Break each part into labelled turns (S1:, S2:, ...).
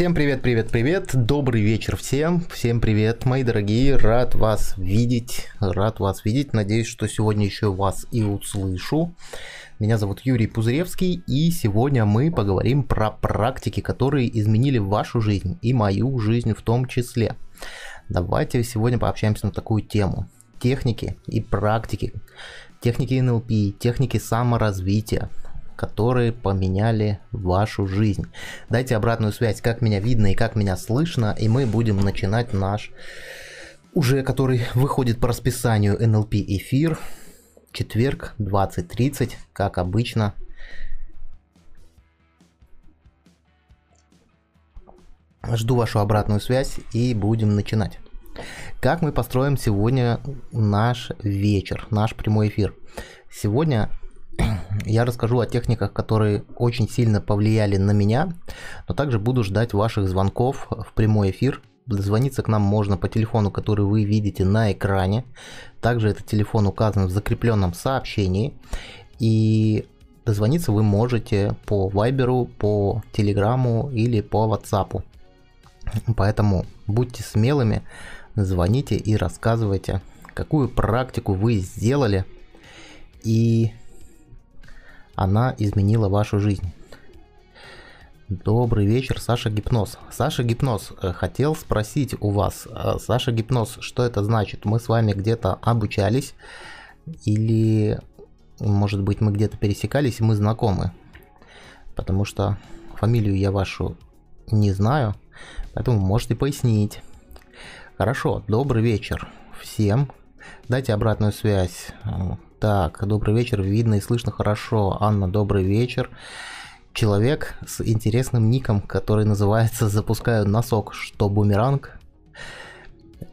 S1: Всем привет, привет, привет, добрый вечер всем, всем привет, мои дорогие, рад вас видеть, рад вас видеть, надеюсь, что сегодня еще вас и услышу. Меня зовут Юрий Пузыревский, и сегодня мы поговорим про практики, которые изменили вашу жизнь и мою жизнь в том числе. Давайте сегодня пообщаемся на такую тему. Техники и практики, техники НЛП, техники саморазвития, которые поменяли вашу жизнь. Дайте обратную связь, как меня видно и как меня слышно, и мы будем начинать наш уже который выходит по расписанию NLP эфир. Четверг, 20.30, как обычно. Жду вашу обратную связь и будем начинать. Как мы построим сегодня наш вечер, наш прямой эфир? Сегодня я расскажу о техниках, которые очень сильно повлияли на меня, но также буду ждать ваших звонков в прямой эфир. Дозвониться к нам можно по телефону, который вы видите на экране. Также этот телефон указан в закрепленном сообщении. И дозвониться вы можете по Вайберу, по Телеграму или по WhatsApp. Поэтому будьте смелыми, звоните и рассказывайте, какую практику вы сделали и она изменила вашу жизнь. Добрый вечер, Саша Гипноз. Саша Гипноз, э, хотел спросить у вас, э, Саша Гипноз, что это значит? Мы с вами где-то обучались или, может быть, мы где-то пересекались и мы знакомы? Потому что фамилию я вашу не знаю, поэтому можете пояснить. Хорошо, добрый вечер всем. Дайте обратную связь так, добрый вечер, видно и слышно хорошо. Анна, добрый вечер. Человек с интересным ником, который называется «Запускаю носок, что бумеранг».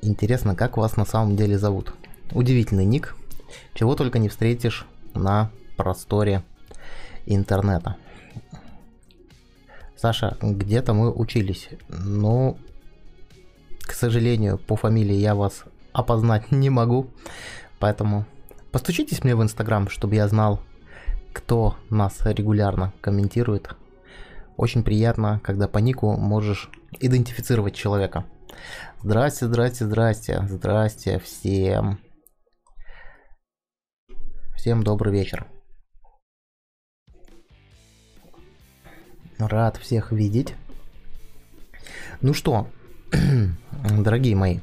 S1: Интересно, как вас на самом деле зовут? Удивительный ник. Чего только не встретишь на просторе интернета. Саша, где-то мы учились. Ну, к сожалению, по фамилии я вас опознать не могу. Поэтому Постучитесь мне в Инстаграм, чтобы я знал, кто нас регулярно комментирует. Очень приятно, когда по нику можешь идентифицировать человека. Здрасте, здрасте, здрасте, здрасте всем. Всем добрый вечер. Рад всех видеть. Ну что, дорогие мои,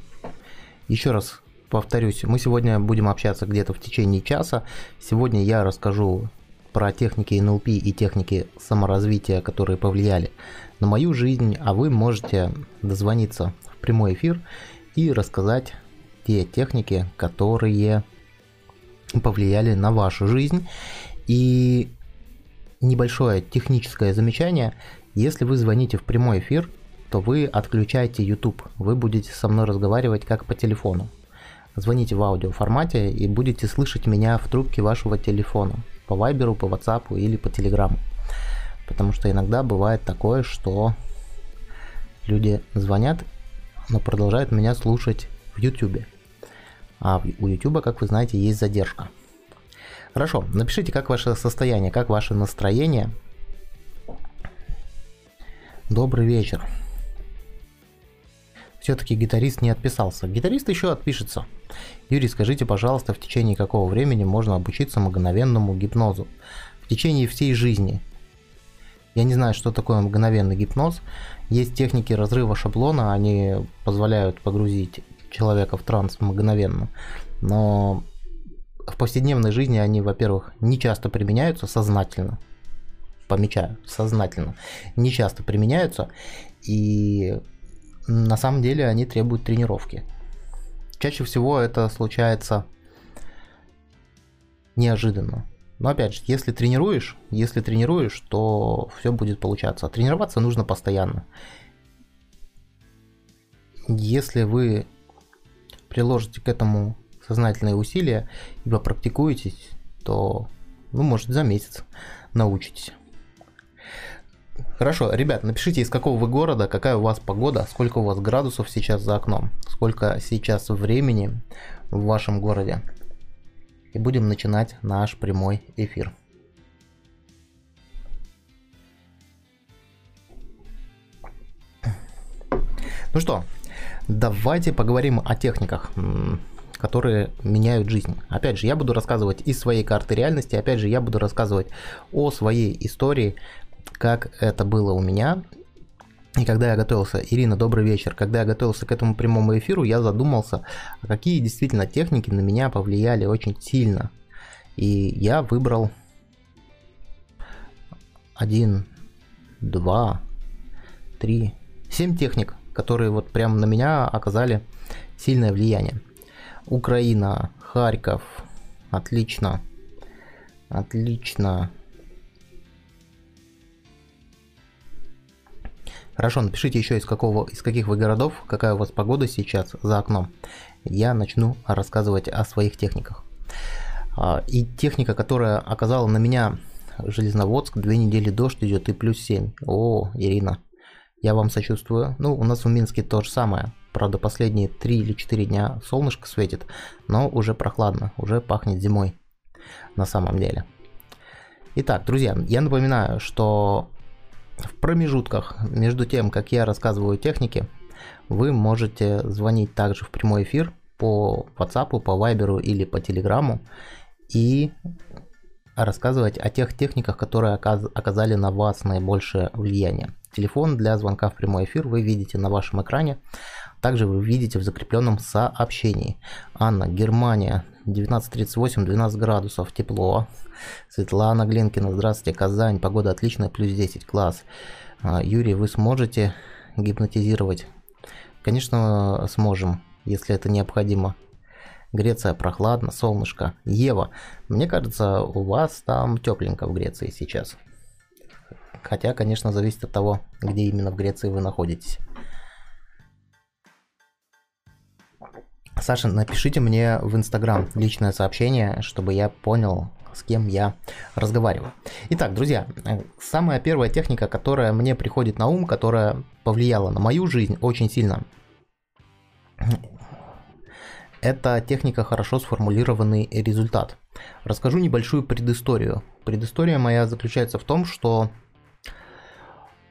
S1: еще раз повторюсь, мы сегодня будем общаться где-то в течение часа. Сегодня я расскажу про техники НЛП и техники саморазвития, которые повлияли на мою жизнь, а вы можете дозвониться в прямой эфир и рассказать те техники, которые повлияли на вашу жизнь. И небольшое техническое замечание, если вы звоните в прямой эфир, то вы отключаете YouTube, вы будете со мной разговаривать как по телефону звоните в аудиоформате и будете слышать меня в трубке вашего телефона по Вайберу, по WhatsApp или по Телеграму. Потому что иногда бывает такое, что люди звонят, но продолжают меня слушать в YouTube. А у YouTube, как вы знаете, есть задержка. Хорошо, напишите, как ваше состояние, как ваше настроение. Добрый вечер. Все-таки гитарист не отписался. Гитарист еще отпишется. Юрий, скажите, пожалуйста, в течение какого времени можно обучиться мгновенному гипнозу? В течение всей жизни. Я не знаю, что такое мгновенный гипноз. Есть техники разрыва шаблона, они позволяют погрузить человека в транс мгновенно. Но в повседневной жизни они, во-первых, не часто применяются сознательно. Помечаю, сознательно. Не часто применяются. И на самом деле они требуют тренировки. Чаще всего это случается неожиданно. Но опять же, если тренируешь, если тренируешь, то все будет получаться. Тренироваться нужно постоянно. Если вы приложите к этому сознательные усилия и попрактикуетесь, то, ну, может, за месяц научитесь. Хорошо, ребят, напишите, из какого вы города, какая у вас погода, сколько у вас градусов сейчас за окном, сколько сейчас времени в вашем городе. И будем начинать наш прямой эфир. Ну что, давайте поговорим о техниках, которые меняют жизнь. Опять же, я буду рассказывать из своей карты реальности, опять же, я буду рассказывать о своей истории, как это было у меня. И когда я готовился, Ирина, добрый вечер, когда я готовился к этому прямому эфиру, я задумался, какие действительно техники на меня повлияли очень сильно. И я выбрал один, два, три, семь техник, которые вот прям на меня оказали сильное влияние. Украина, Харьков, отлично, отлично. Хорошо, напишите еще из какого, из каких вы городов, какая у вас погода сейчас за окном. Я начну рассказывать о своих техниках. А, и техника, которая оказала на меня Железноводск, две недели дождь идет и плюс 7. О, Ирина, я вам сочувствую. Ну, у нас в Минске то же самое. Правда, последние 3 или 4 дня солнышко светит, но уже прохладно, уже пахнет зимой на самом деле. Итак, друзья, я напоминаю, что в промежутках между тем, как я рассказываю техники, вы можете звонить также в прямой эфир по WhatsApp, по Viber или по Telegram и рассказывать о тех техниках, которые оказали на вас наибольшее влияние. Телефон для звонка в прямой эфир вы видите на вашем экране. Также вы видите в закрепленном сообщении. Анна, Германия, 19.38, 12 градусов, тепло. Светлана Глинкина, здравствуйте, Казань, погода отличная, плюс 10, класс. А, Юрий, вы сможете гипнотизировать? Конечно, сможем, если это необходимо. Греция прохладно, солнышко. Ева, мне кажется, у вас там тепленько в Греции сейчас. Хотя, конечно, зависит от того, где именно в Греции вы находитесь. Саша, напишите мне в Инстаграм личное сообщение, чтобы я понял, с кем я разговариваю. Итак, друзья, самая первая техника, которая мне приходит на ум, которая повлияла на мою жизнь очень сильно, это техника хорошо сформулированный результат. Расскажу небольшую предысторию. Предыстория моя заключается в том, что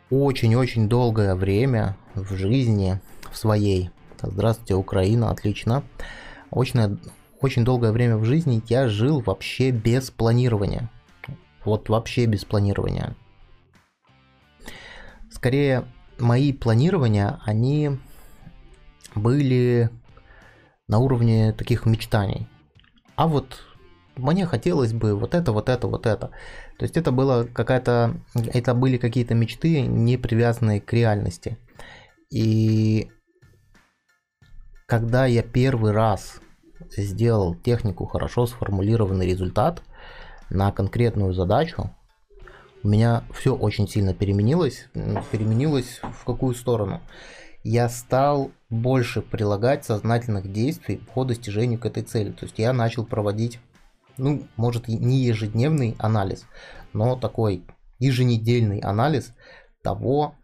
S1: очень-очень долгое время в жизни в своей, здравствуйте, Украина, отлично, очень, очень долгое время в жизни я жил вообще без планирования. Вот вообще без планирования. Скорее, мои планирования, они были на уровне таких мечтаний. А вот мне хотелось бы вот это, вот это, вот это. То есть это было какая-то, это были какие-то мечты, не привязанные к реальности. И когда я первый раз сделал технику хорошо сформулированный результат на конкретную задачу, у меня все очень сильно переменилось. Переменилось в какую сторону? я стал больше прилагать сознательных действий по достижению к этой цели. То есть я начал проводить, ну, может, не ежедневный анализ, но такой еженедельный анализ того,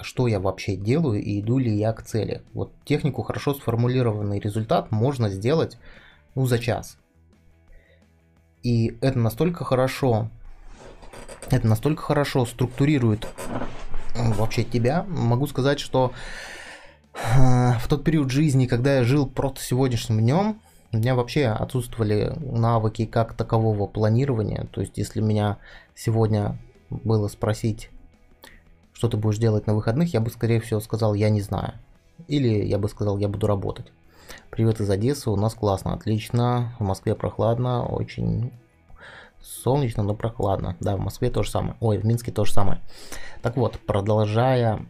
S1: что я вообще делаю и иду ли я к цели. Вот технику хорошо сформулированный результат можно сделать ну, за час. И это настолько хорошо, это настолько хорошо структурирует вообще тебя, могу сказать, что э, в тот период жизни, когда я жил просто сегодняшним днем, у меня вообще отсутствовали навыки как такового планирования. То есть, если меня сегодня было спросить, что ты будешь делать на выходных, я бы, скорее всего, сказал, я не знаю. Или я бы сказал, я буду работать. Привет из Одессы, у нас классно, отлично. В Москве прохладно, очень солнечно, но прохладно. Да, в Москве то же самое. Ой, в Минске то же самое. Так вот, продолжая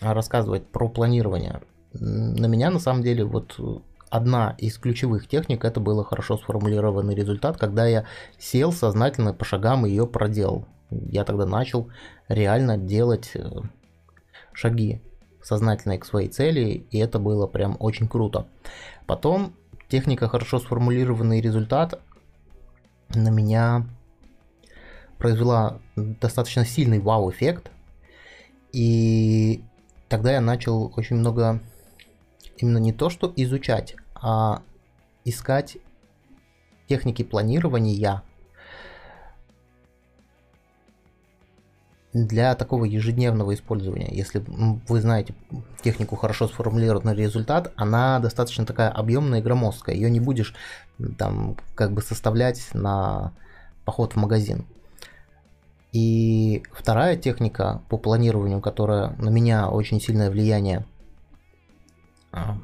S1: рассказывать про планирование. На меня на самом деле вот одна из ключевых техник это было хорошо сформулированный результат, когда я сел сознательно по шагам и ее проделал. Я тогда начал реально делать э, шаги сознательные к своей цели, и это было прям очень круто. Потом техника хорошо сформулированный результат на меня произвела достаточно сильный вау-эффект. И тогда я начал очень много именно не то, что изучать, а искать техники планирования для такого ежедневного использования, если вы знаете технику хорошо сформулированный результат, она достаточно такая объемная и громоздкая. Ее не будешь там как бы составлять на поход в магазин. И вторая техника по планированию, которая на меня очень сильное влияние а,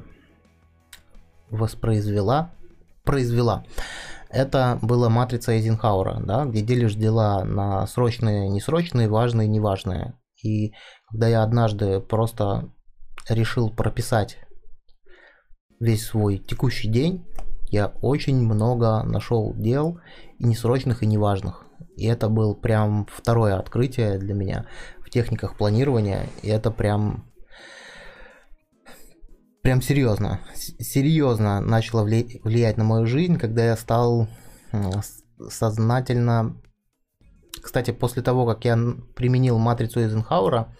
S1: воспроизвела, произвела, это была матрица Эйзенхауэра, да, где делишь дела на срочные, несрочные, важные, неважные. И когда я однажды просто решил прописать весь свой текущий день, я очень много нашел дел и несрочных, и неважных. И это был прям второе открытие для меня в техниках планирования. И это прям прям серьезно, серьезно начало влиять на мою жизнь, когда я стал сознательно... Кстати, после того, как я применил матрицу Эйзенхауэра,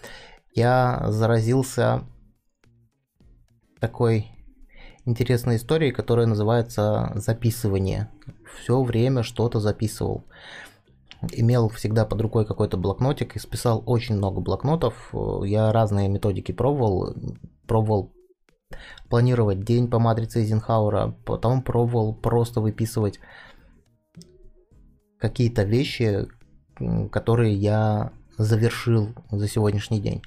S1: я заразился такой интересной историей, которая называется записывание. Все время что-то записывал. Имел всегда под рукой какой-то блокнотик и списал очень много блокнотов. Я разные методики пробовал. Пробовал планировать день по матрице Эйзенхауэра, потом пробовал просто выписывать какие-то вещи, которые я завершил за сегодняшний день.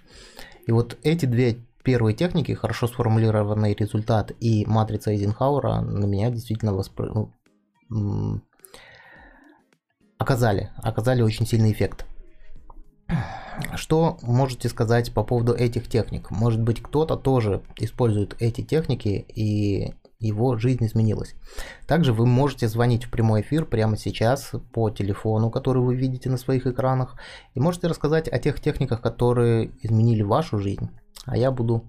S1: И вот эти две первые техники, хорошо сформулированный результат и матрица Эйзенхауэра на меня действительно воспр... Ну, оказали, оказали очень сильный эффект. Что можете сказать по поводу этих техник? Может быть, кто-то тоже использует эти техники и его жизнь изменилась. Также вы можете звонить в прямой эфир прямо сейчас по телефону, который вы видите на своих экранах, и можете рассказать о тех техниках, которые изменили вашу жизнь. А я буду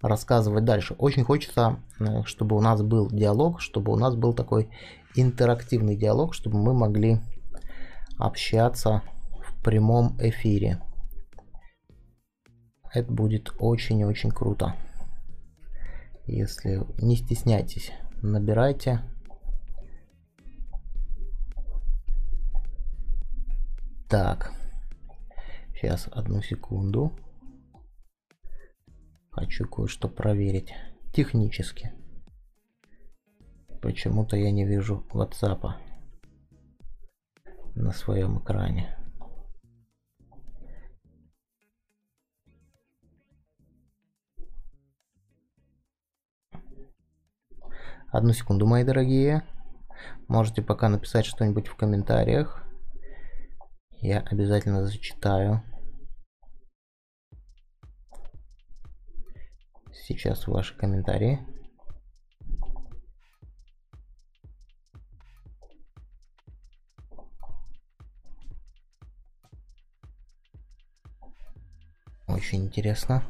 S1: рассказывать дальше. Очень хочется, э, чтобы у нас был диалог, чтобы у нас был такой интерактивный диалог, чтобы мы могли общаться в прямом эфире. Это будет очень-очень круто. Если не стесняйтесь, набирайте. Так, сейчас одну секунду. Хочу кое-что проверить технически. Почему-то я не вижу WhatsApp на своем экране. Одну секунду, мои дорогие. Можете пока написать что-нибудь в комментариях. Я обязательно зачитаю. Сейчас ваши комментарии. Очень интересно.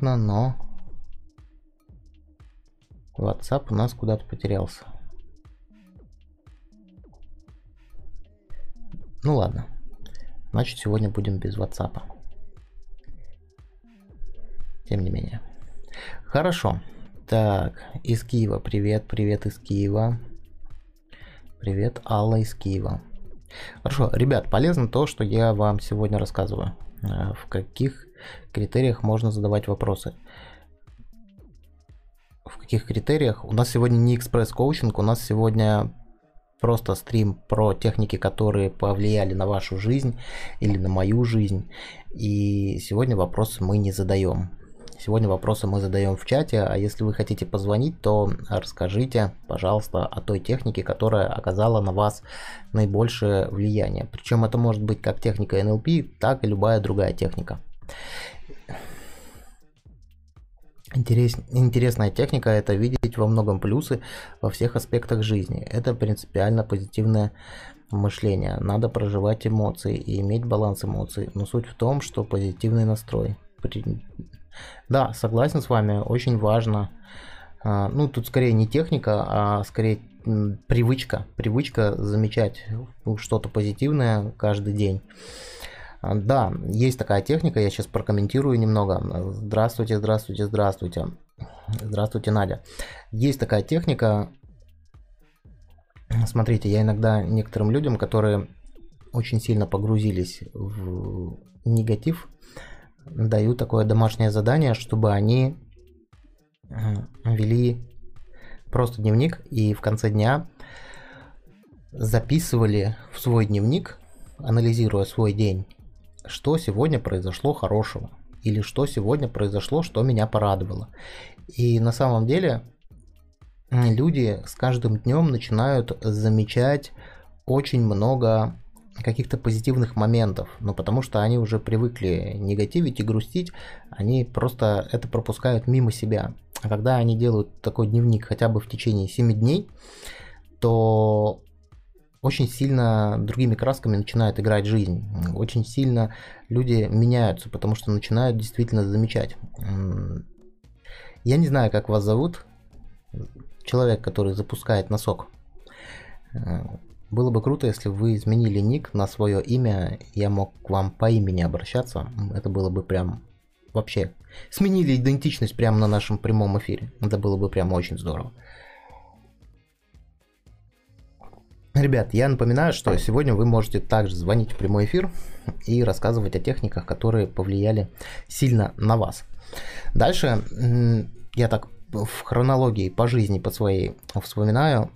S1: Любопытно, но WhatsApp у нас куда-то потерялся. Ну ладно. Значит, сегодня будем без WhatsApp. Тем не менее. Хорошо. Так, из Киева. Привет, привет из Киева. Привет, Алла из Киева. Хорошо, ребят, полезно то, что я вам сегодня рассказываю. Э, в каких критериях можно задавать вопросы. В каких критериях? У нас сегодня не экспресс-коучинг, у нас сегодня просто стрим про техники, которые повлияли на вашу жизнь или на мою жизнь. И сегодня вопросы мы не задаем. Сегодня вопросы мы задаем в чате, а если вы хотите позвонить, то расскажите, пожалуйста, о той технике, которая оказала на вас наибольшее влияние. Причем это может быть как техника NLP, так и любая другая техника. Интерес, интересная техника – это видеть во многом плюсы во всех аспектах жизни. Это принципиально позитивное мышление. Надо проживать эмоции и иметь баланс эмоций. Но суть в том, что позитивный настрой. Да, согласен с вами, очень важно. А, ну, тут скорее не техника, а скорее привычка. Привычка замечать что-то позитивное каждый день. А, да, есть такая техника, я сейчас прокомментирую немного. Здравствуйте, здравствуйте, здравствуйте. Здравствуйте, Надя. Есть такая техника. Смотрите, я иногда некоторым людям, которые очень сильно погрузились в негатив, даю такое домашнее задание, чтобы они вели просто дневник и в конце дня записывали в свой дневник, анализируя свой день, что сегодня произошло хорошего или что сегодня произошло, что меня порадовало. И на самом деле люди с каждым днем начинают замечать очень много каких-то позитивных моментов, но потому что они уже привыкли негативить и грустить, они просто это пропускают мимо себя. А когда они делают такой дневник хотя бы в течение 7 дней, то очень сильно другими красками начинает играть жизнь. Очень сильно люди меняются, потому что начинают действительно замечать. Я не знаю, как вас зовут. Человек, который запускает носок. Э, было бы круто, если вы изменили ник на свое имя, я мог к вам по имени обращаться. Это было бы прям вообще. Сменили идентичность прямо на нашем прямом эфире. Это было бы прям очень здорово. Ребят, я напоминаю, что сегодня вы можете также звонить в прямой эфир и рассказывать о техниках, которые повлияли сильно на вас. Дальше я так в хронологии по жизни по своей вспоминаю.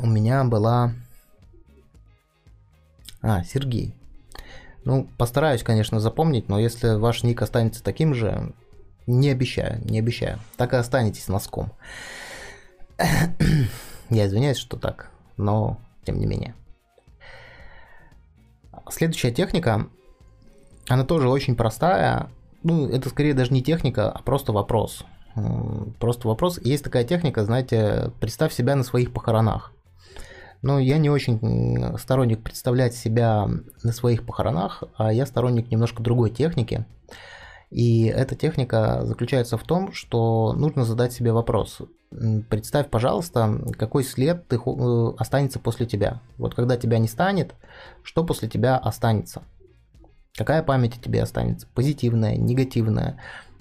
S1: У меня была... А, Сергей. Ну, постараюсь, конечно, запомнить, но если ваш ник останется таким же, не обещаю, не обещаю. Так и останетесь носком. Я извиняюсь, что так но тем не менее. Следующая техника, она тоже очень простая. Ну, это скорее даже не техника, а просто вопрос. Просто вопрос. Есть такая техника, знаете, представь себя на своих похоронах. Но я не очень сторонник представлять себя на своих похоронах, а я сторонник немножко другой техники. И эта техника заключается в том, что нужно задать себе вопрос. Представь, пожалуйста, какой след ты, э, останется после тебя. Вот когда тебя не станет, что после тебя останется? Какая память о тебе останется? Позитивная, негативная?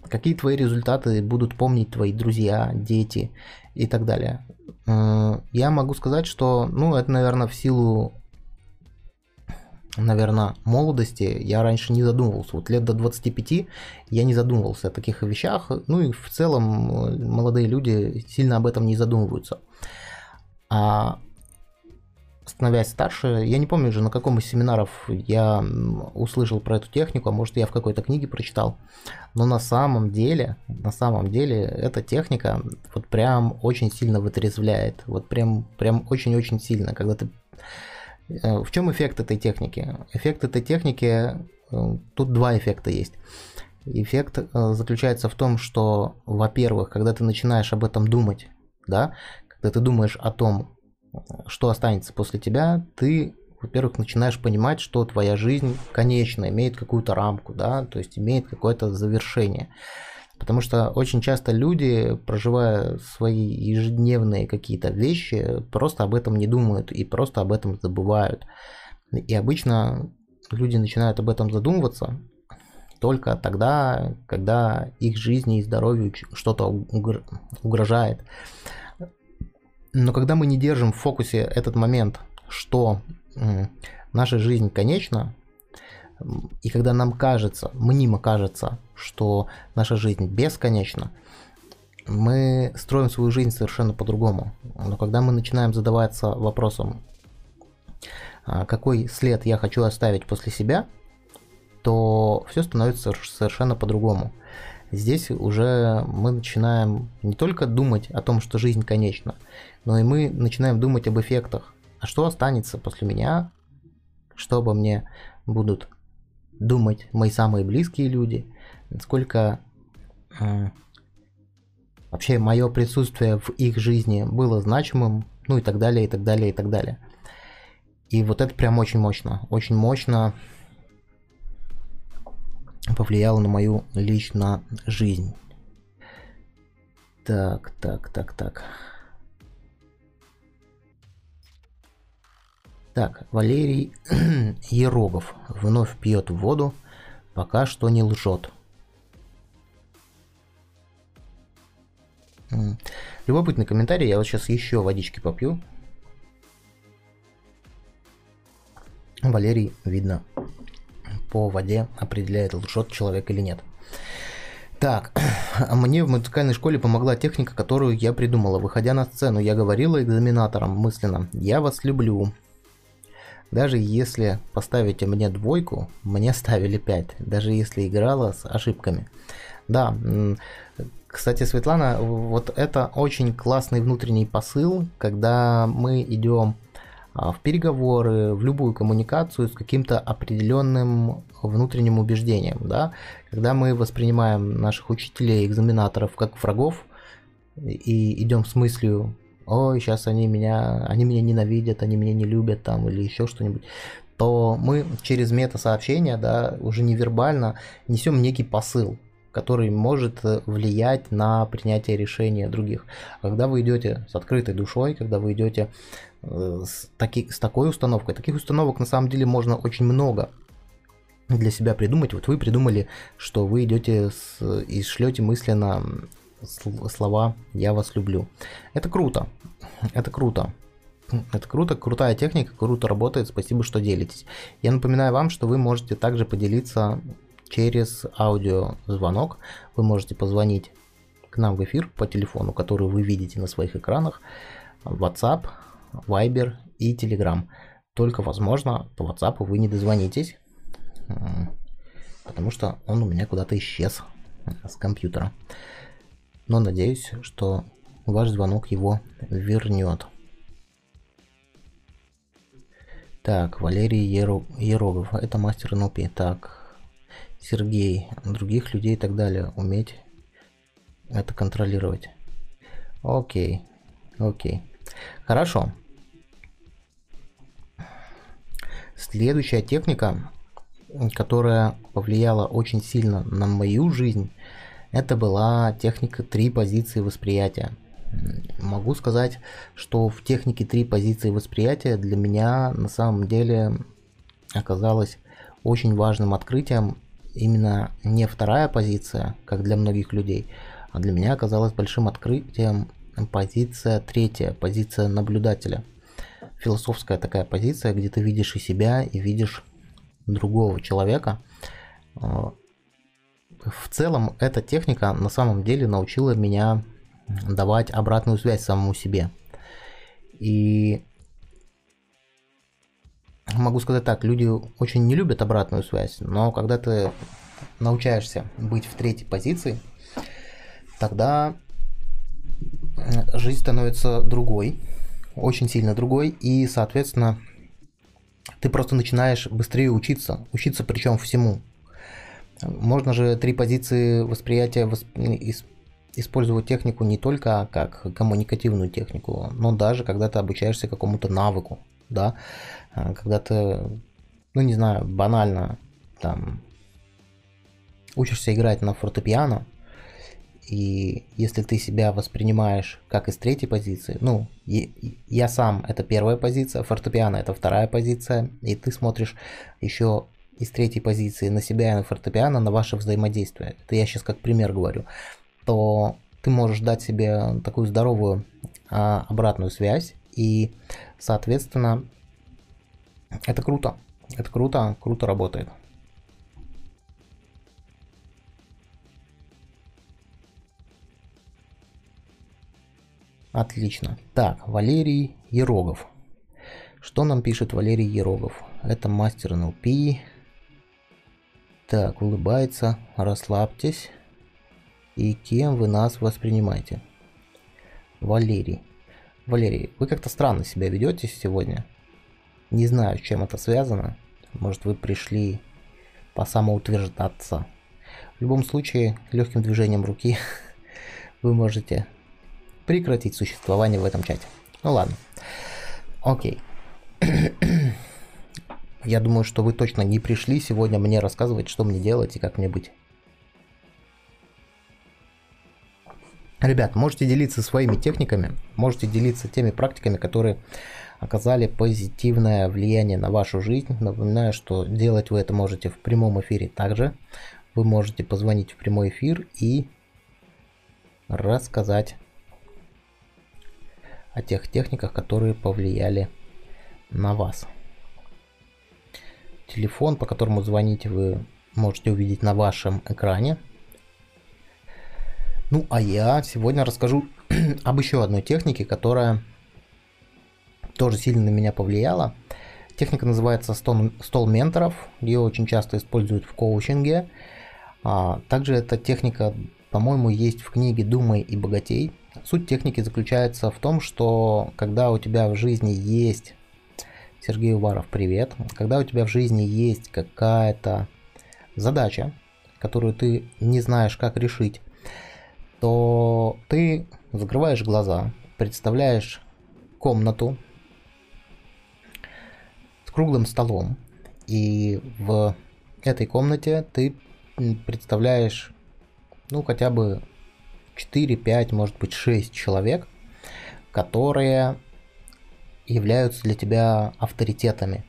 S1: Какие твои результаты будут помнить твои друзья, дети и так далее? Я могу сказать, что, ну, это, наверное, в силу наверное, молодости я раньше не задумывался. Вот лет до 25 я не задумывался о таких вещах. Ну и в целом э, молодые люди сильно об этом не задумываются. А становясь старше, я не помню уже на каком из семинаров я услышал про эту технику, а может я в какой-то книге прочитал. Но на самом деле, на самом деле эта техника вот прям очень сильно вытрезвляет. Вот прям, прям очень-очень сильно, когда ты в чем эффект этой техники? Эффект этой техники, э, тут два эффекта есть. Эффект э, заключается в том, что, во-первых, когда ты начинаешь об этом думать, да, когда ты думаешь о том, что останется после тебя, ты, во-первых, начинаешь понимать, что твоя жизнь конечна, имеет какую-то рамку, да, то есть имеет какое-то завершение. Потому что очень часто люди, проживая свои ежедневные какие-то вещи, просто об этом не думают и просто об этом забывают. И обычно люди начинают об этом задумываться только тогда, когда их жизни и здоровью что-то угрожает. Но когда мы не держим в фокусе этот момент, что наша жизнь конечна, и когда нам кажется, мнимо кажется, что наша жизнь бесконечна, мы строим свою жизнь совершенно по-другому. Но когда мы начинаем задаваться вопросом, а, какой след я хочу оставить после себя, то все становится совершенно по-другому. Здесь уже мы начинаем не только думать о том, что жизнь конечна, но и мы начинаем думать об эффектах. А что останется после меня? Что обо мне будут думать мои самые близкие люди, насколько э, вообще мое присутствие в их жизни было значимым, ну и так далее, и так далее, и так далее. И вот это прям очень мощно, очень мощно повлияло на мою личную жизнь. Так, так, так, так. Так, Валерий Ерогов вновь пьет воду, пока что не лжет. Любопытный комментарий, я вот сейчас еще водички попью. Валерий, видно, по воде определяет, лжет человек или нет. Так, мне в музыкальной школе помогла техника, которую я придумала. Выходя на сцену, я говорила экзаменаторам мысленно, я вас люблю. Даже если поставите мне двойку, мне ставили 5. Даже если играла с ошибками. Да, кстати, Светлана, вот это очень классный внутренний посыл, когда мы идем а, в переговоры, в любую коммуникацию с каким-то определенным внутренним убеждением, да, когда мы воспринимаем наших учителей, экзаменаторов как врагов и идем с мыслью, ой, сейчас они меня, они меня ненавидят, они меня не любят там или еще что-нибудь, то мы через мета-сообщения, да, уже невербально несем некий посыл, который может влиять на принятие решения других. Когда вы идете с открытой душой, когда вы идете Э, с, таки, с такой установкой. Таких установок на самом деле можно очень много для себя придумать. Вот вы придумали, что вы идете с, и шлете мысленно слова «я вас люблю». Это круто. Это круто. Это круто, крутая техника, круто работает, спасибо, что делитесь. Я напоминаю вам, что вы можете также поделиться через аудиозвонок. Вы можете позвонить к нам в эфир по телефону, который вы видите на своих экранах, WhatsApp Viber и Telegram. Только, возможно, по WhatsApp вы не дозвонитесь, потому что он у меня куда-то исчез с компьютера. Но надеюсь, что ваш звонок его вернет. Так, Валерий. Ерогов, это мастер НЛП. Так, Сергей, других людей и так далее, уметь это контролировать. Окей, окей. Хорошо. Следующая техника, которая повлияла очень сильно на мою жизнь, это была техника три позиции восприятия. Могу сказать, что в технике три позиции восприятия для меня на самом деле оказалось очень важным открытием именно не вторая позиция, как для многих людей, а для меня оказалось большим открытием позиция третья, позиция наблюдателя – философская такая позиция, где ты видишь и себя, и видишь другого человека. В целом, эта техника на самом деле научила меня давать обратную связь самому себе. И могу сказать так, люди очень не любят обратную связь, но когда ты научаешься быть в третьей позиции, тогда жизнь становится другой, очень сильно другой, и, соответственно, ты просто начинаешь быстрее учиться, учиться причем всему. Можно же три позиции восприятия восп... использовать технику не только как коммуникативную технику, но даже когда ты обучаешься какому-то навыку, да, а, когда ты, ну не знаю, банально там учишься играть на фортепиано, и если ты себя воспринимаешь как из третьей позиции, ну, я сам это первая позиция, фортепиано это вторая позиция, и ты смотришь еще из третьей позиции на себя и на фортепиано, на ваше взаимодействие, это я сейчас как пример говорю, то ты можешь дать себе такую здоровую а, обратную связь, и, соответственно, это круто, это круто, круто работает. Отлично. Так, Валерий Ерогов. Что нам пишет Валерий Ерогов? Это мастер НЛП. Так, улыбается. Расслабьтесь. И кем вы нас воспринимаете? Валерий. Валерий, вы как-то странно себя ведете сегодня. Не знаю, с чем это связано. Может, вы пришли по самоутверждаться. В любом случае, легким движением руки вы можете прекратить существование в этом чате. Ну ладно. Окей. Я думаю, что вы точно не пришли сегодня мне рассказывать, что мне делать и как мне быть. Ребят, можете делиться своими техниками, можете делиться теми практиками, которые оказали позитивное влияние на вашу жизнь. Напоминаю, что делать вы это можете в прямом эфире также. Вы можете позвонить в прямой эфир и рассказать о тех техниках, которые повлияли на вас. Телефон, по которому звоните, вы можете увидеть на вашем экране. Ну, а я сегодня расскажу об еще одной технике, которая тоже сильно на меня повлияла. Техника называется стол, стол менторов. Ее очень часто используют в коучинге. А, также эта техника, по-моему, есть в книге «Думай и богатей». Суть техники заключается в том, что когда у тебя в жизни есть... Сергей Уваров, привет. Когда у тебя в жизни есть какая-то задача, которую ты не знаешь, как решить, то ты закрываешь глаза, представляешь комнату с круглым столом, и в этой комнате ты представляешь, ну, хотя бы 4, 5, может быть 6 человек, которые являются для тебя авторитетами.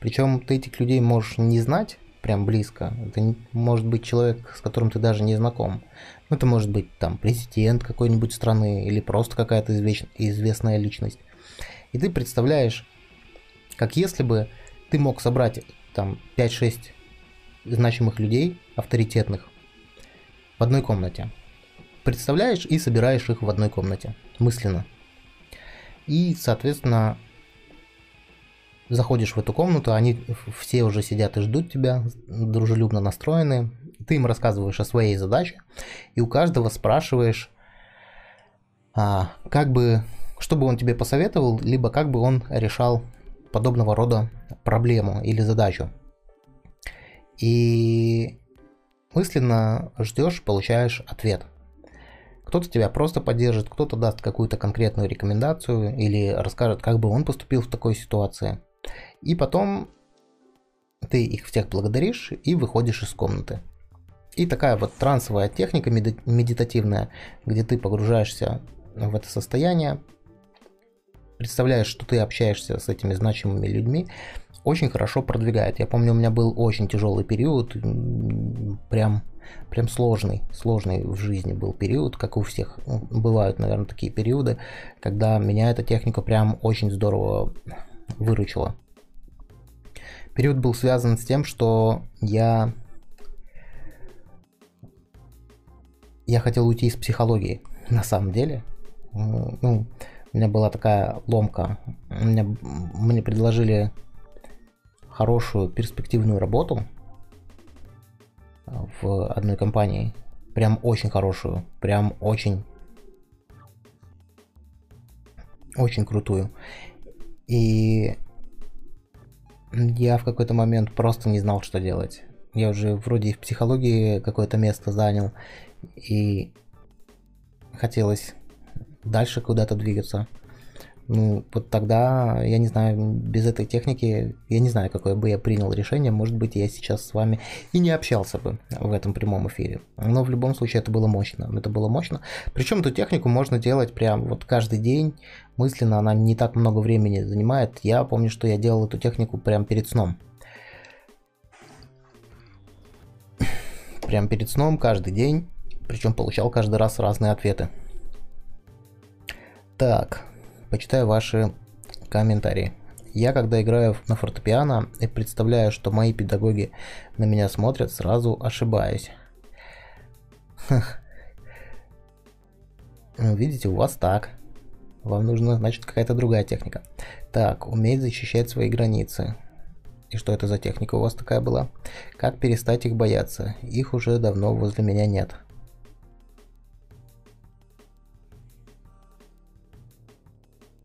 S1: Причем ты этих людей можешь не знать прям близко. Это может быть человек, с которым ты даже не знаком. Ну, это может быть там президент какой-нибудь страны или просто какая-то известная личность. И ты представляешь, как если бы ты мог собрать там 5-6 значимых людей, авторитетных, в одной комнате. Представляешь и собираешь их в одной комнате, мысленно. И, соответственно, заходишь в эту комнату, они все уже сидят и ждут тебя, дружелюбно настроены, ты им рассказываешь о своей задаче, и у каждого спрашиваешь, а, как бы, что бы он тебе посоветовал, либо как бы он решал подобного рода проблему или задачу. И мысленно ждешь, получаешь ответ. Кто-то тебя просто поддержит, кто-то даст какую-то конкретную рекомендацию или расскажет, как бы он поступил в такой ситуации. И потом ты их всех благодаришь и выходишь из комнаты. И такая вот трансовая техника медитативная, где ты погружаешься в это состояние, представляешь, что ты общаешься с этими значимыми людьми, очень хорошо продвигает. Я помню, у меня был очень тяжелый период, прям, прям сложный, сложный в жизни был период, как у всех. Ну, бывают, наверное, такие периоды, когда меня эта техника прям очень здорово выручила. Период был связан с тем, что я я хотел уйти из психологии, на самом деле. Ну, у меня была такая ломка. Мне, мне предложили хорошую перспективную работу в одной компании. Прям очень хорошую. Прям очень очень крутую. И я в какой-то момент просто не знал, что делать. Я уже вроде в психологии какое-то место занял, и хотелось дальше куда-то двигаться. Ну, вот тогда, я не знаю, без этой техники, я не знаю, какое бы я принял решение, может быть, я сейчас с вами и не общался бы в этом прямом эфире. Но в любом случае это было мощно, это было мощно. Причем эту технику можно делать прям вот каждый день, мысленно, она не так много времени занимает. Я помню, что я делал эту технику прям перед сном. Прям перед сном каждый день, причем получал каждый раз разные ответы. Так, почитаю ваши комментарии. Я, когда играю на фортепиано и представляю, что мои педагоги на меня смотрят, сразу ошибаюсь. Ну, видите, у вас так. Вам нужна, значит, какая-то другая техника. Так, уметь защищать свои границы. И что это за техника у вас такая была? Как перестать их бояться? Их уже давно возле меня нет.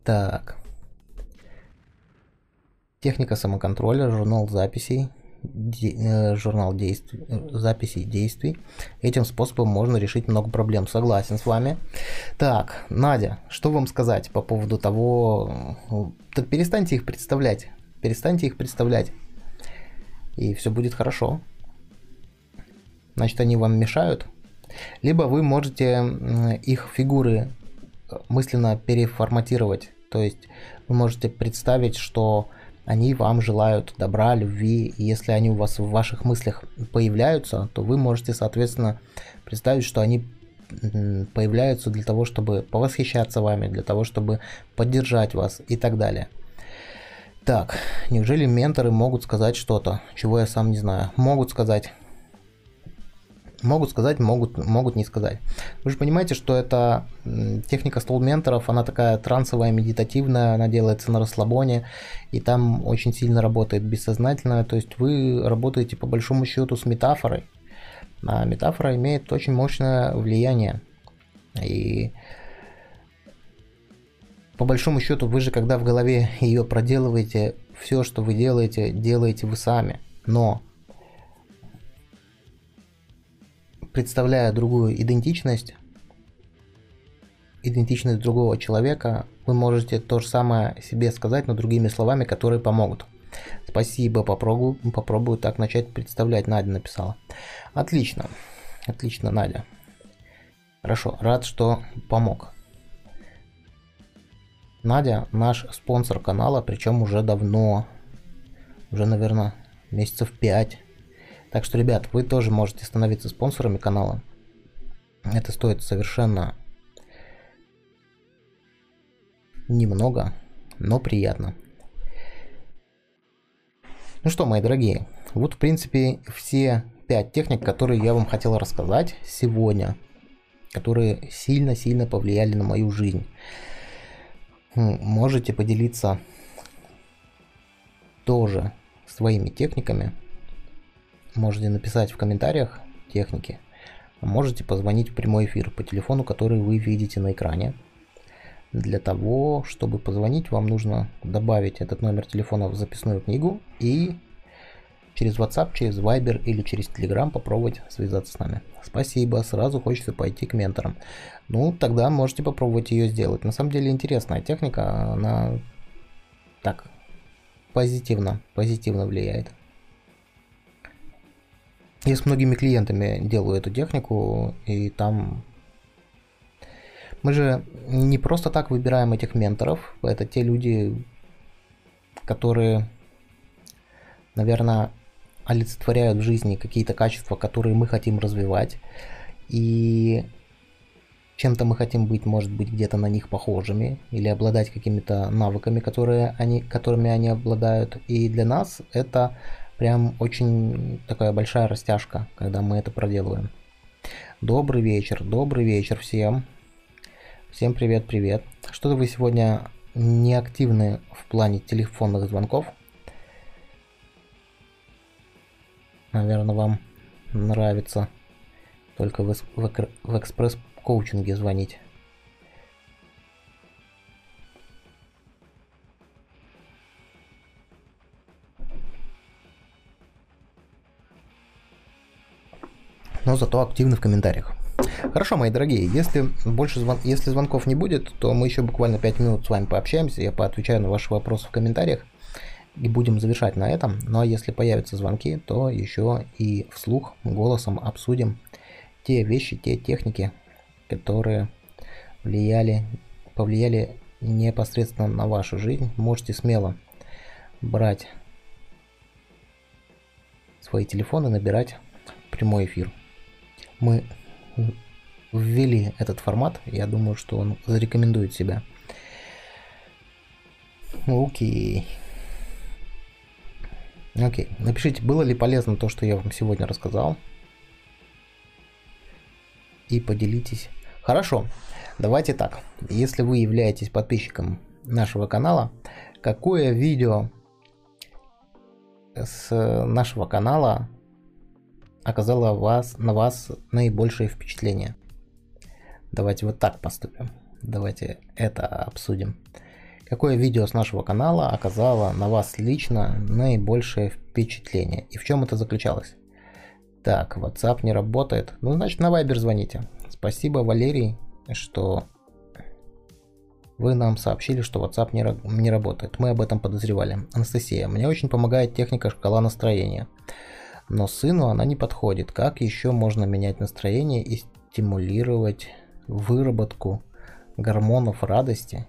S1: Так. Техника самоконтроля, журнал записей. де, журнал действий, записей действий. Этим способом можно решить много проблем. Согласен с вами. Так, Надя, что вам сказать по поводу того... Так перестаньте их представлять. Перестаньте их представлять. И все будет хорошо. Значит, они вам мешают. Либо вы можете их фигуры мысленно переформатировать. То есть вы можете представить, что они вам желают добра, любви, и если они у вас в ваших мыслях появляются, то вы можете, соответственно, представить, что они появляются для того, чтобы повосхищаться вами, для того, чтобы поддержать вас и так далее. Так, неужели менторы могут сказать что-то, чего я сам не знаю? Могут сказать. Могут сказать, могут, могут не сказать. Вы же понимаете, что это техника стол менторов, она такая трансовая, медитативная, она делается на расслабоне, и там очень сильно работает бессознательно. То есть вы работаете по большому счету с метафорой. А метафора имеет очень мощное влияние. И по большому счету вы же, когда в голове ее проделываете, все, что вы делаете, делаете вы сами. Но представляя другую идентичность, идентичность другого человека, вы можете то же самое себе сказать, но другими словами, которые помогут. Спасибо, попробую, попробую так начать представлять. Надя написала. Отлично, отлично, Надя. Хорошо, рад, что помог. Надя наш спонсор канала, причем уже давно, уже, наверное, месяцев 5. Так что, ребят, вы тоже можете становиться спонсорами канала. Это стоит совершенно немного, но приятно. Ну что, мои дорогие, вот в принципе все пять техник, которые я вам хотел рассказать сегодня, которые сильно-сильно повлияли на мою жизнь. Можете поделиться тоже своими техниками можете написать в комментариях техники, можете позвонить в прямой эфир по телефону, который вы видите на экране. Для того, чтобы позвонить, вам нужно добавить этот номер телефона в записную книгу и через WhatsApp, через Viber или через Telegram попробовать связаться с нами. Спасибо, сразу хочется пойти к менторам. Ну, тогда можете попробовать ее сделать. На самом деле интересная техника, она так позитивно, позитивно влияет. Я с многими клиентами делаю эту технику, и там мы же не просто так выбираем этих менторов. Это те люди, которые, наверное, олицетворяют в жизни какие-то качества, которые мы хотим развивать. И чем-то мы хотим быть, может быть, где-то на них похожими или обладать какими-то навыками, которые они, которыми они обладают. И для нас это Прям очень такая большая растяжка, когда мы это проделываем. Добрый вечер, добрый вечер всем. Всем привет-привет. Что-то вы сегодня не активны в плане телефонных звонков. Наверное, вам нравится только в, в, в экспресс-коучинге звонить. Но зато активны в комментариях. Хорошо, мои дорогие, если больше звон... если звонков не будет, то мы еще буквально 5 минут с вами пообщаемся, я поотвечаю на ваши вопросы в комментариях и будем завершать на этом. Ну а если появятся звонки, то еще и вслух голосом обсудим те вещи, те техники, которые влияли, повлияли непосредственно на вашу жизнь. Можете смело брать свои телефоны, набирать прямой эфир мы ввели этот формат, я думаю, что он зарекомендует себя. Окей. Окей. Напишите, было ли полезно то, что я вам сегодня рассказал. И поделитесь. Хорошо. Давайте так. Если вы являетесь подписчиком нашего канала, какое видео с нашего канала оказало вас, на вас наибольшее впечатление? Давайте вот так поступим. Давайте это обсудим. Какое видео с нашего канала оказало на вас лично наибольшее впечатление? И в чем это заключалось? Так, WhatsApp не работает. Ну, значит, на Viber звоните. Спасибо, Валерий, что вы нам сообщили, что WhatsApp не, не работает. Мы об этом подозревали. Анастасия, мне очень помогает техника шкала настроения. Но сыну она не подходит. Как еще можно менять настроение и стимулировать выработку гормонов радости?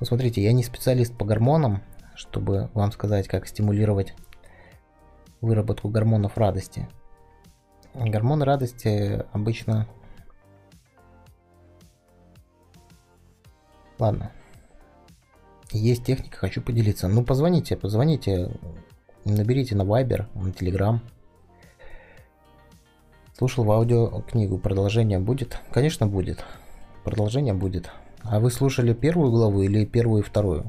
S1: Ну, смотрите, я не специалист по гормонам, чтобы вам сказать, как стимулировать выработку гормонов радости. Гормоны радости обычно Ладно. Есть техника, хочу поделиться. Ну, позвоните, позвоните, наберите на Viber, на Telegram. Слушал в аудио книгу. Продолжение будет? Конечно, будет. Продолжение будет. А вы слушали первую главу или первую и вторую?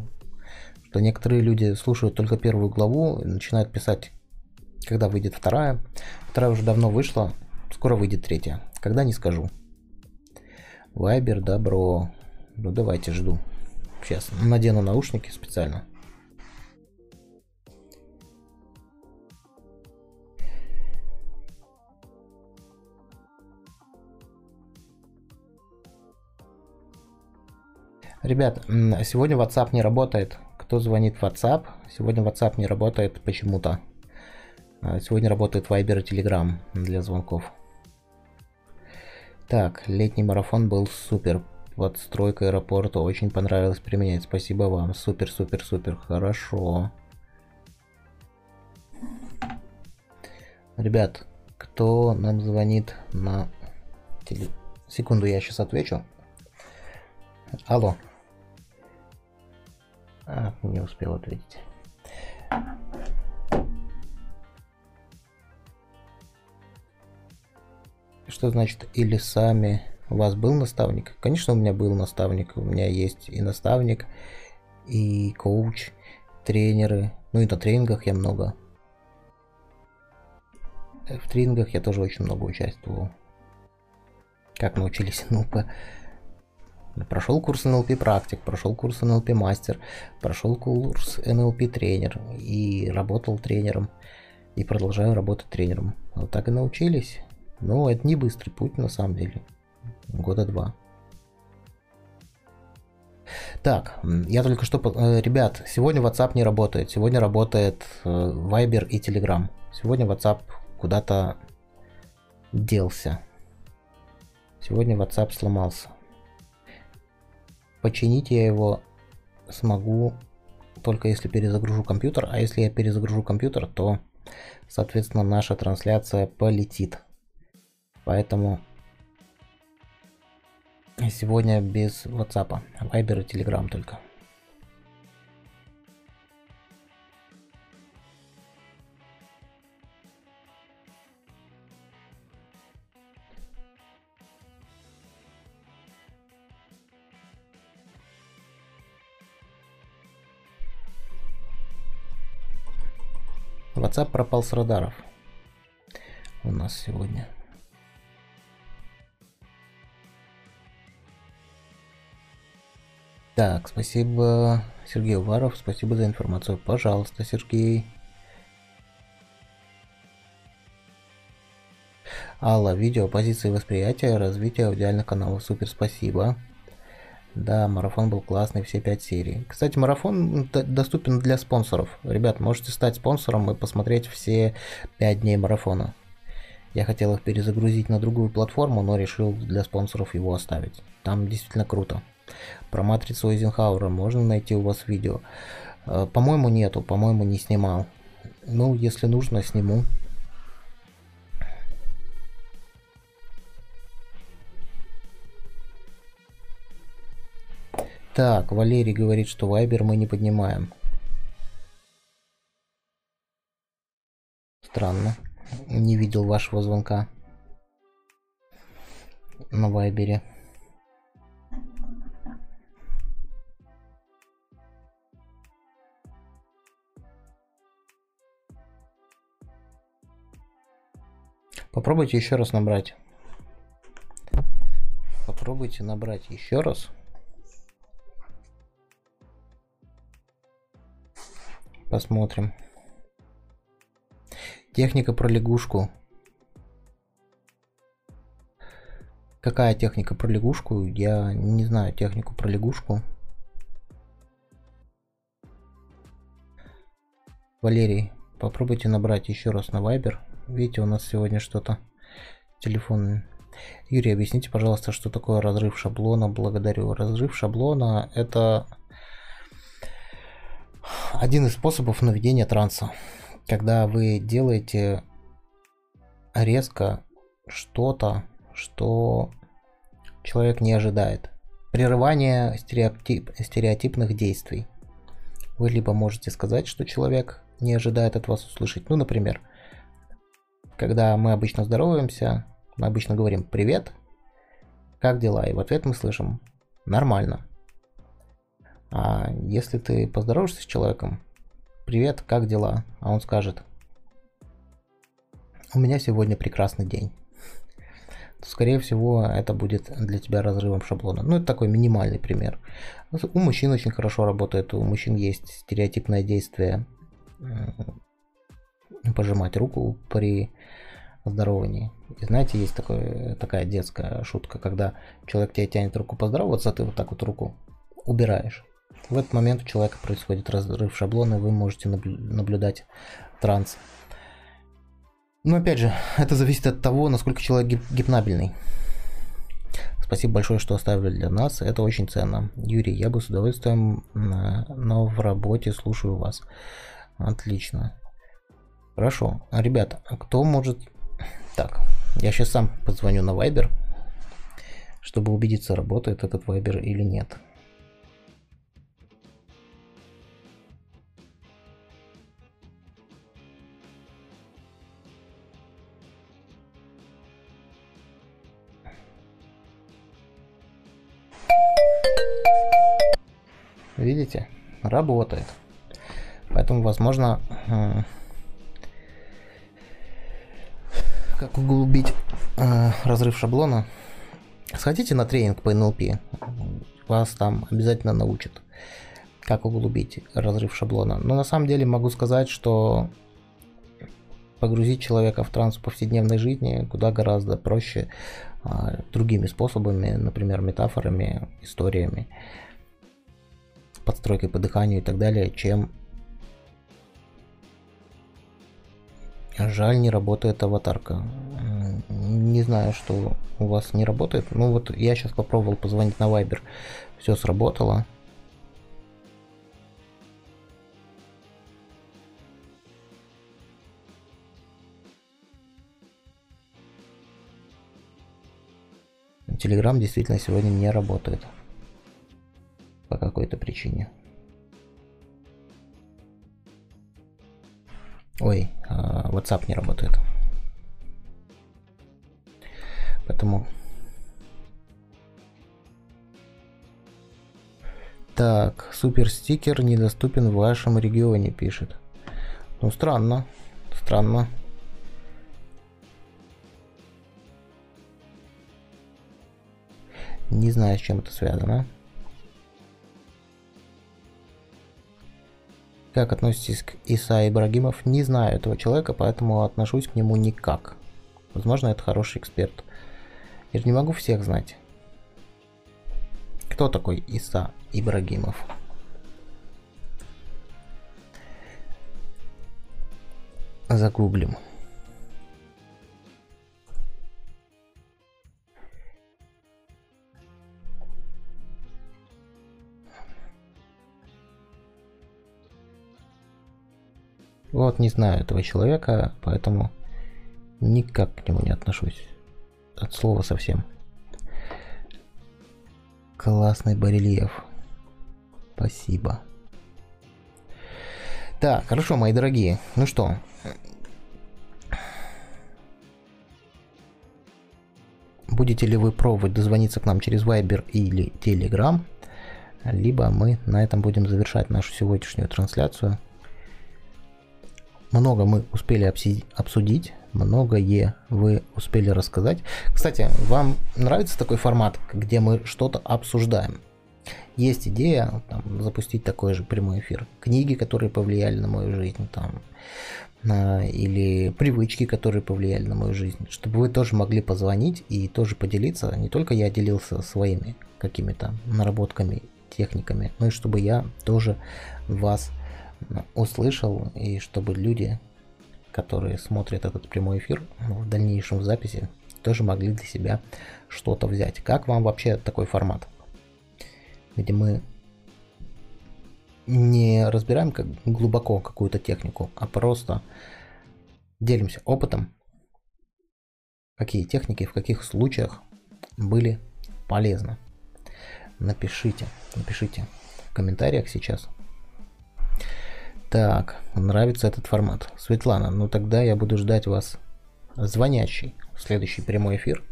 S1: Что некоторые люди слушают только первую главу и начинают писать, когда выйдет вторая. Вторая уже давно вышла, скоро выйдет третья. Когда не скажу. Вайбер, добро. Ну давайте, жду. Сейчас надену наушники специально. Ребят, сегодня WhatsApp не работает. Кто звонит в WhatsApp? Сегодня WhatsApp не работает почему-то. А, сегодня работает Viber и Telegram для звонков. Так, летний марафон был супер. Подстройка аэропорта очень понравилось применять. Спасибо вам. Супер, супер, супер. Хорошо. Ребят, кто нам звонит на... Теле... Секунду, я сейчас отвечу. Алло. А, не успел ответить. Что значит или сами у вас был наставник? Конечно, у меня был наставник. У меня есть и наставник, и коуч, тренеры. Ну и на тренингах я много. В тренингах я тоже очень много участвовал. Как научились НЛП. Прошел курс НЛП практик, прошел курс НЛП мастер, прошел курс НЛП тренер и работал тренером. И продолжаю работать тренером. Вот так и научились. Но это не быстрый путь на самом деле года два. Так, я только что... Э, ребят, сегодня WhatsApp не работает. Сегодня работает э, Viber и Telegram. Сегодня WhatsApp куда-то делся. Сегодня WhatsApp сломался. Починить я его смогу только если перезагружу компьютер. А если я перезагружу компьютер, то, соответственно, наша трансляция полетит. Поэтому Сегодня без WhatsApp, Viber и Telegram только. WhatsApp пропал с радаров у нас сегодня. Так, спасибо, Сергей Уваров, спасибо за информацию. Пожалуйста, Сергей. Алла, видео, позиции восприятия, развитие аудиальных каналов. Супер, спасибо. Да, марафон был классный, все пять серий. Кстати, марафон доступен для спонсоров. Ребят, можете стать спонсором и посмотреть все пять дней марафона. Я хотел их перезагрузить на другую платформу, но решил для спонсоров его оставить. Там действительно круто. Про матрицу Эйзенхауэра можно найти у вас видео. Э, по-моему, нету, по-моему, не снимал. Ну, если нужно, сниму. Так, Валерий говорит, что Вайбер мы не поднимаем. Странно. Не видел вашего звонка на Вайбере. Попробуйте еще раз набрать. Попробуйте набрать еще раз. Посмотрим. Техника про лягушку. Какая техника про лягушку? Я не знаю технику про лягушку. Валерий, попробуйте набрать еще раз на Viber. Видите, у нас сегодня что-то телефон. Юрий, объясните, пожалуйста, что такое разрыв шаблона. Благодарю. Разрыв шаблона это один из способов наведения транса. Когда вы делаете резко что-то, что человек не ожидает. Прерывание стереотип, стереотипных действий. Вы либо можете сказать, что человек не ожидает от вас услышать. Ну, например, когда мы обычно здороваемся, мы обычно говорим «Привет, как дела?» И в ответ мы слышим «Нормально». А если ты поздороваешься с человеком «Привет, как дела?» А он скажет «У меня сегодня прекрасный день» то, скорее всего, это будет для тебя разрывом шаблона. Ну, это такой минимальный пример. У мужчин очень хорошо работает, у мужчин есть стереотипное действие пожимать руку при здоровании. И знаете, есть такой, такая детская шутка, когда человек тебе тянет руку поздороваться, а ты вот так вот руку убираешь. В этот момент у человека происходит разрыв шаблона, и вы можете наблюдать транс. Но опять же, это зависит от того, насколько человек гипнабельный. Спасибо большое, что оставили для нас. Это очень ценно. Юрий, я бы с удовольствием, но в работе слушаю вас. Отлично. Хорошо. Ребята, кто может... Так, я сейчас сам позвоню на Viber, чтобы убедиться, работает этот Viber или нет. Видите? Работает. Поэтому, возможно, как углубить э, разрыв шаблона. Сходите на тренинг по NLP. Вас там обязательно научат, как углубить разрыв шаблона. Но на самом деле могу сказать, что погрузить человека в транс повседневной жизни куда гораздо проще э, другими способами, например, метафорами, историями, подстройкой по дыханию и так далее, чем Жаль, не работает аватарка. Не знаю, что у вас не работает. Ну вот я сейчас попробовал позвонить на Viber. Все сработало. Телеграм действительно сегодня не работает. По какой-то причине. Ой, а, WhatsApp не работает. Поэтому... Так, супер стикер недоступен в вашем регионе, пишет. Ну, странно. Странно. Не знаю, с чем это связано. Как относитесь к Иса Ибрагимов? Не знаю этого человека, поэтому отношусь к нему никак. Возможно, это хороший эксперт. Я же не могу всех знать. Кто такой Иса Ибрагимов? Загуглим. Вот не знаю этого человека, поэтому никак к нему не отношусь. От слова совсем. Классный барельеф. Спасибо. Так, хорошо, мои дорогие. Ну что? Будете ли вы пробовать дозвониться к нам через Viber или Telegram? Либо мы на этом будем завершать нашу сегодняшнюю трансляцию. Много мы успели обсудить, многое вы успели рассказать. Кстати, вам нравится такой формат, где мы что-то обсуждаем? есть идея там, запустить такой же прямой эфир. Книги, которые повлияли на мою жизнь, там, или привычки, которые повлияли на мою жизнь, чтобы вы тоже могли позвонить и тоже поделиться. Не только я делился своими какими-то наработками, техниками, но и чтобы я тоже вас услышал и чтобы люди, которые смотрят этот прямой эфир в дальнейшем в записи, тоже могли для себя что-то взять. Как вам вообще такой формат? где мы не разбираем как глубоко какую-то технику, а просто делимся опытом, какие техники в каких случаях были полезны. Напишите, напишите в комментариях сейчас. Так, нравится этот формат. Светлана, ну тогда я буду ждать вас звонящий следующий прямой эфир.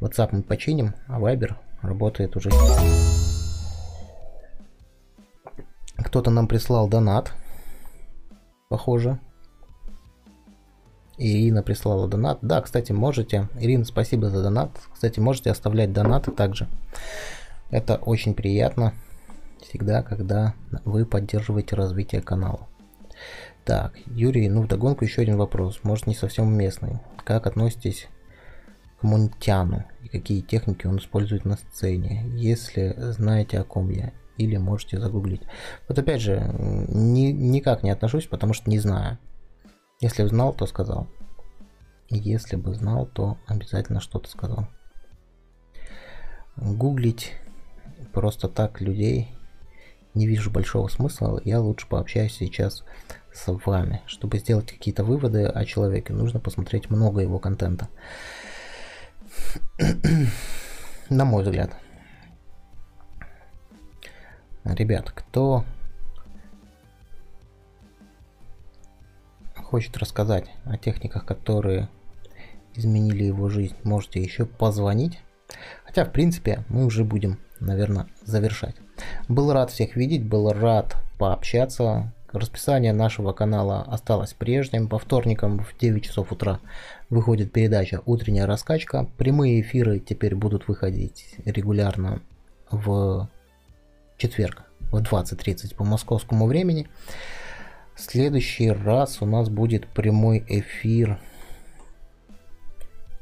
S1: WhatsApp мы починим, а Viber работает уже. Кто-то нам прислал донат. Похоже. Ирина прислала донат. Да, кстати, можете. Ирина, спасибо за донат. Кстати, можете оставлять донаты также. Это очень приятно. Всегда, когда вы поддерживаете развитие канала. Так, Юрий, ну вдогонку еще один вопрос. Может не совсем уместный. Как относитесь к Мунтяну и какие техники он использует на сцене? Если знаете о ком я или можете загуглить. Вот опять же, ни, никак не отношусь, потому что не знаю. Если бы знал, то сказал. Если бы знал, то обязательно что-то сказал. Гуглить просто так людей не вижу большого смысла. Я лучше пообщаюсь сейчас с вами. Чтобы сделать какие-то выводы о человеке, нужно посмотреть много его контента. На мой взгляд. Ребят, кто хочет рассказать о техниках, которые изменили его жизнь, можете еще позвонить. Хотя, в принципе, мы уже будем, наверное, завершать. Был рад всех видеть, был рад пообщаться. Расписание нашего канала осталось прежним. По вторникам в 9 часов утра выходит передача «Утренняя раскачка». Прямые эфиры теперь будут выходить регулярно в четверг в 20.30 по московскому времени. В следующий раз у нас будет прямой эфир.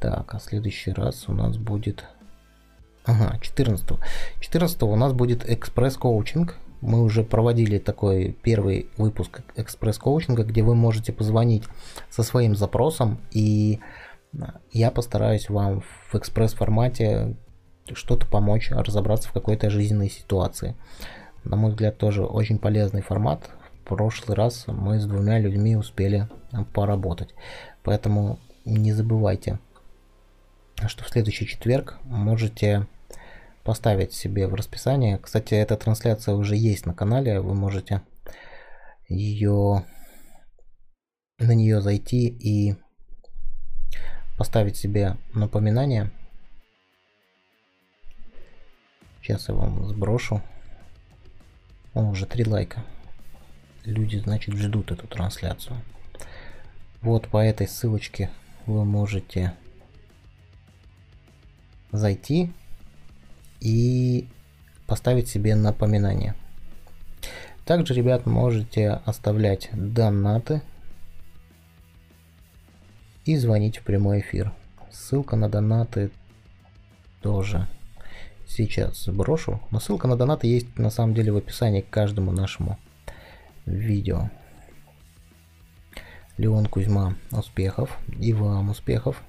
S1: Так, а следующий раз у нас будет... Ага, 14. 14 у нас будет экспресс-коучинг. Мы уже проводили такой первый выпуск экспресс-коучинга, где вы можете позвонить со своим запросом, и я постараюсь вам в экспресс-формате что-то помочь разобраться в какой-то жизненной ситуации. На мой взгляд, тоже очень полезный формат. В прошлый раз мы с двумя людьми успели поработать. Поэтому не забывайте, что в следующий четверг можете поставить себе в расписание. Кстати, эта трансляция уже есть на канале. Вы можете ее на нее зайти и поставить себе напоминание Сейчас я вам сброшу. О, уже три лайка. Люди, значит, ждут эту трансляцию. Вот по этой ссылочке вы можете зайти и поставить себе напоминание. Также, ребят, можете оставлять донаты и звонить в прямой эфир. Ссылка на донаты тоже сейчас сброшу. Но ссылка на донаты есть на самом деле в описании к каждому нашему видео. Леон Кузьма, успехов. И вам успехов.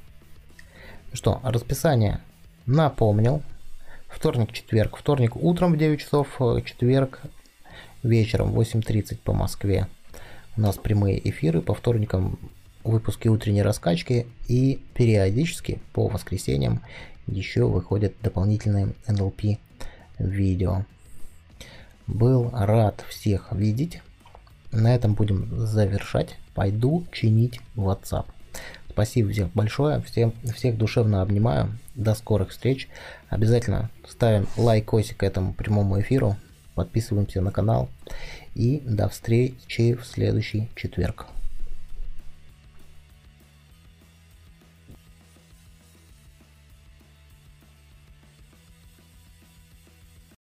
S1: Что, расписание напомнил. Вторник, четверг. Вторник утром в 9 часов, четверг вечером в 8.30 по Москве. У нас прямые эфиры по вторникам выпуски утренней раскачки и периодически по воскресеньям еще выходят дополнительные NLP видео. Был рад всех видеть. На этом будем завершать. Пойду чинить WhatsApp. Спасибо всем большое. Всем, всех душевно обнимаю. До скорых встреч. Обязательно ставим лайкосик этому прямому эфиру. Подписываемся на канал. И до встречи в следующий четверг.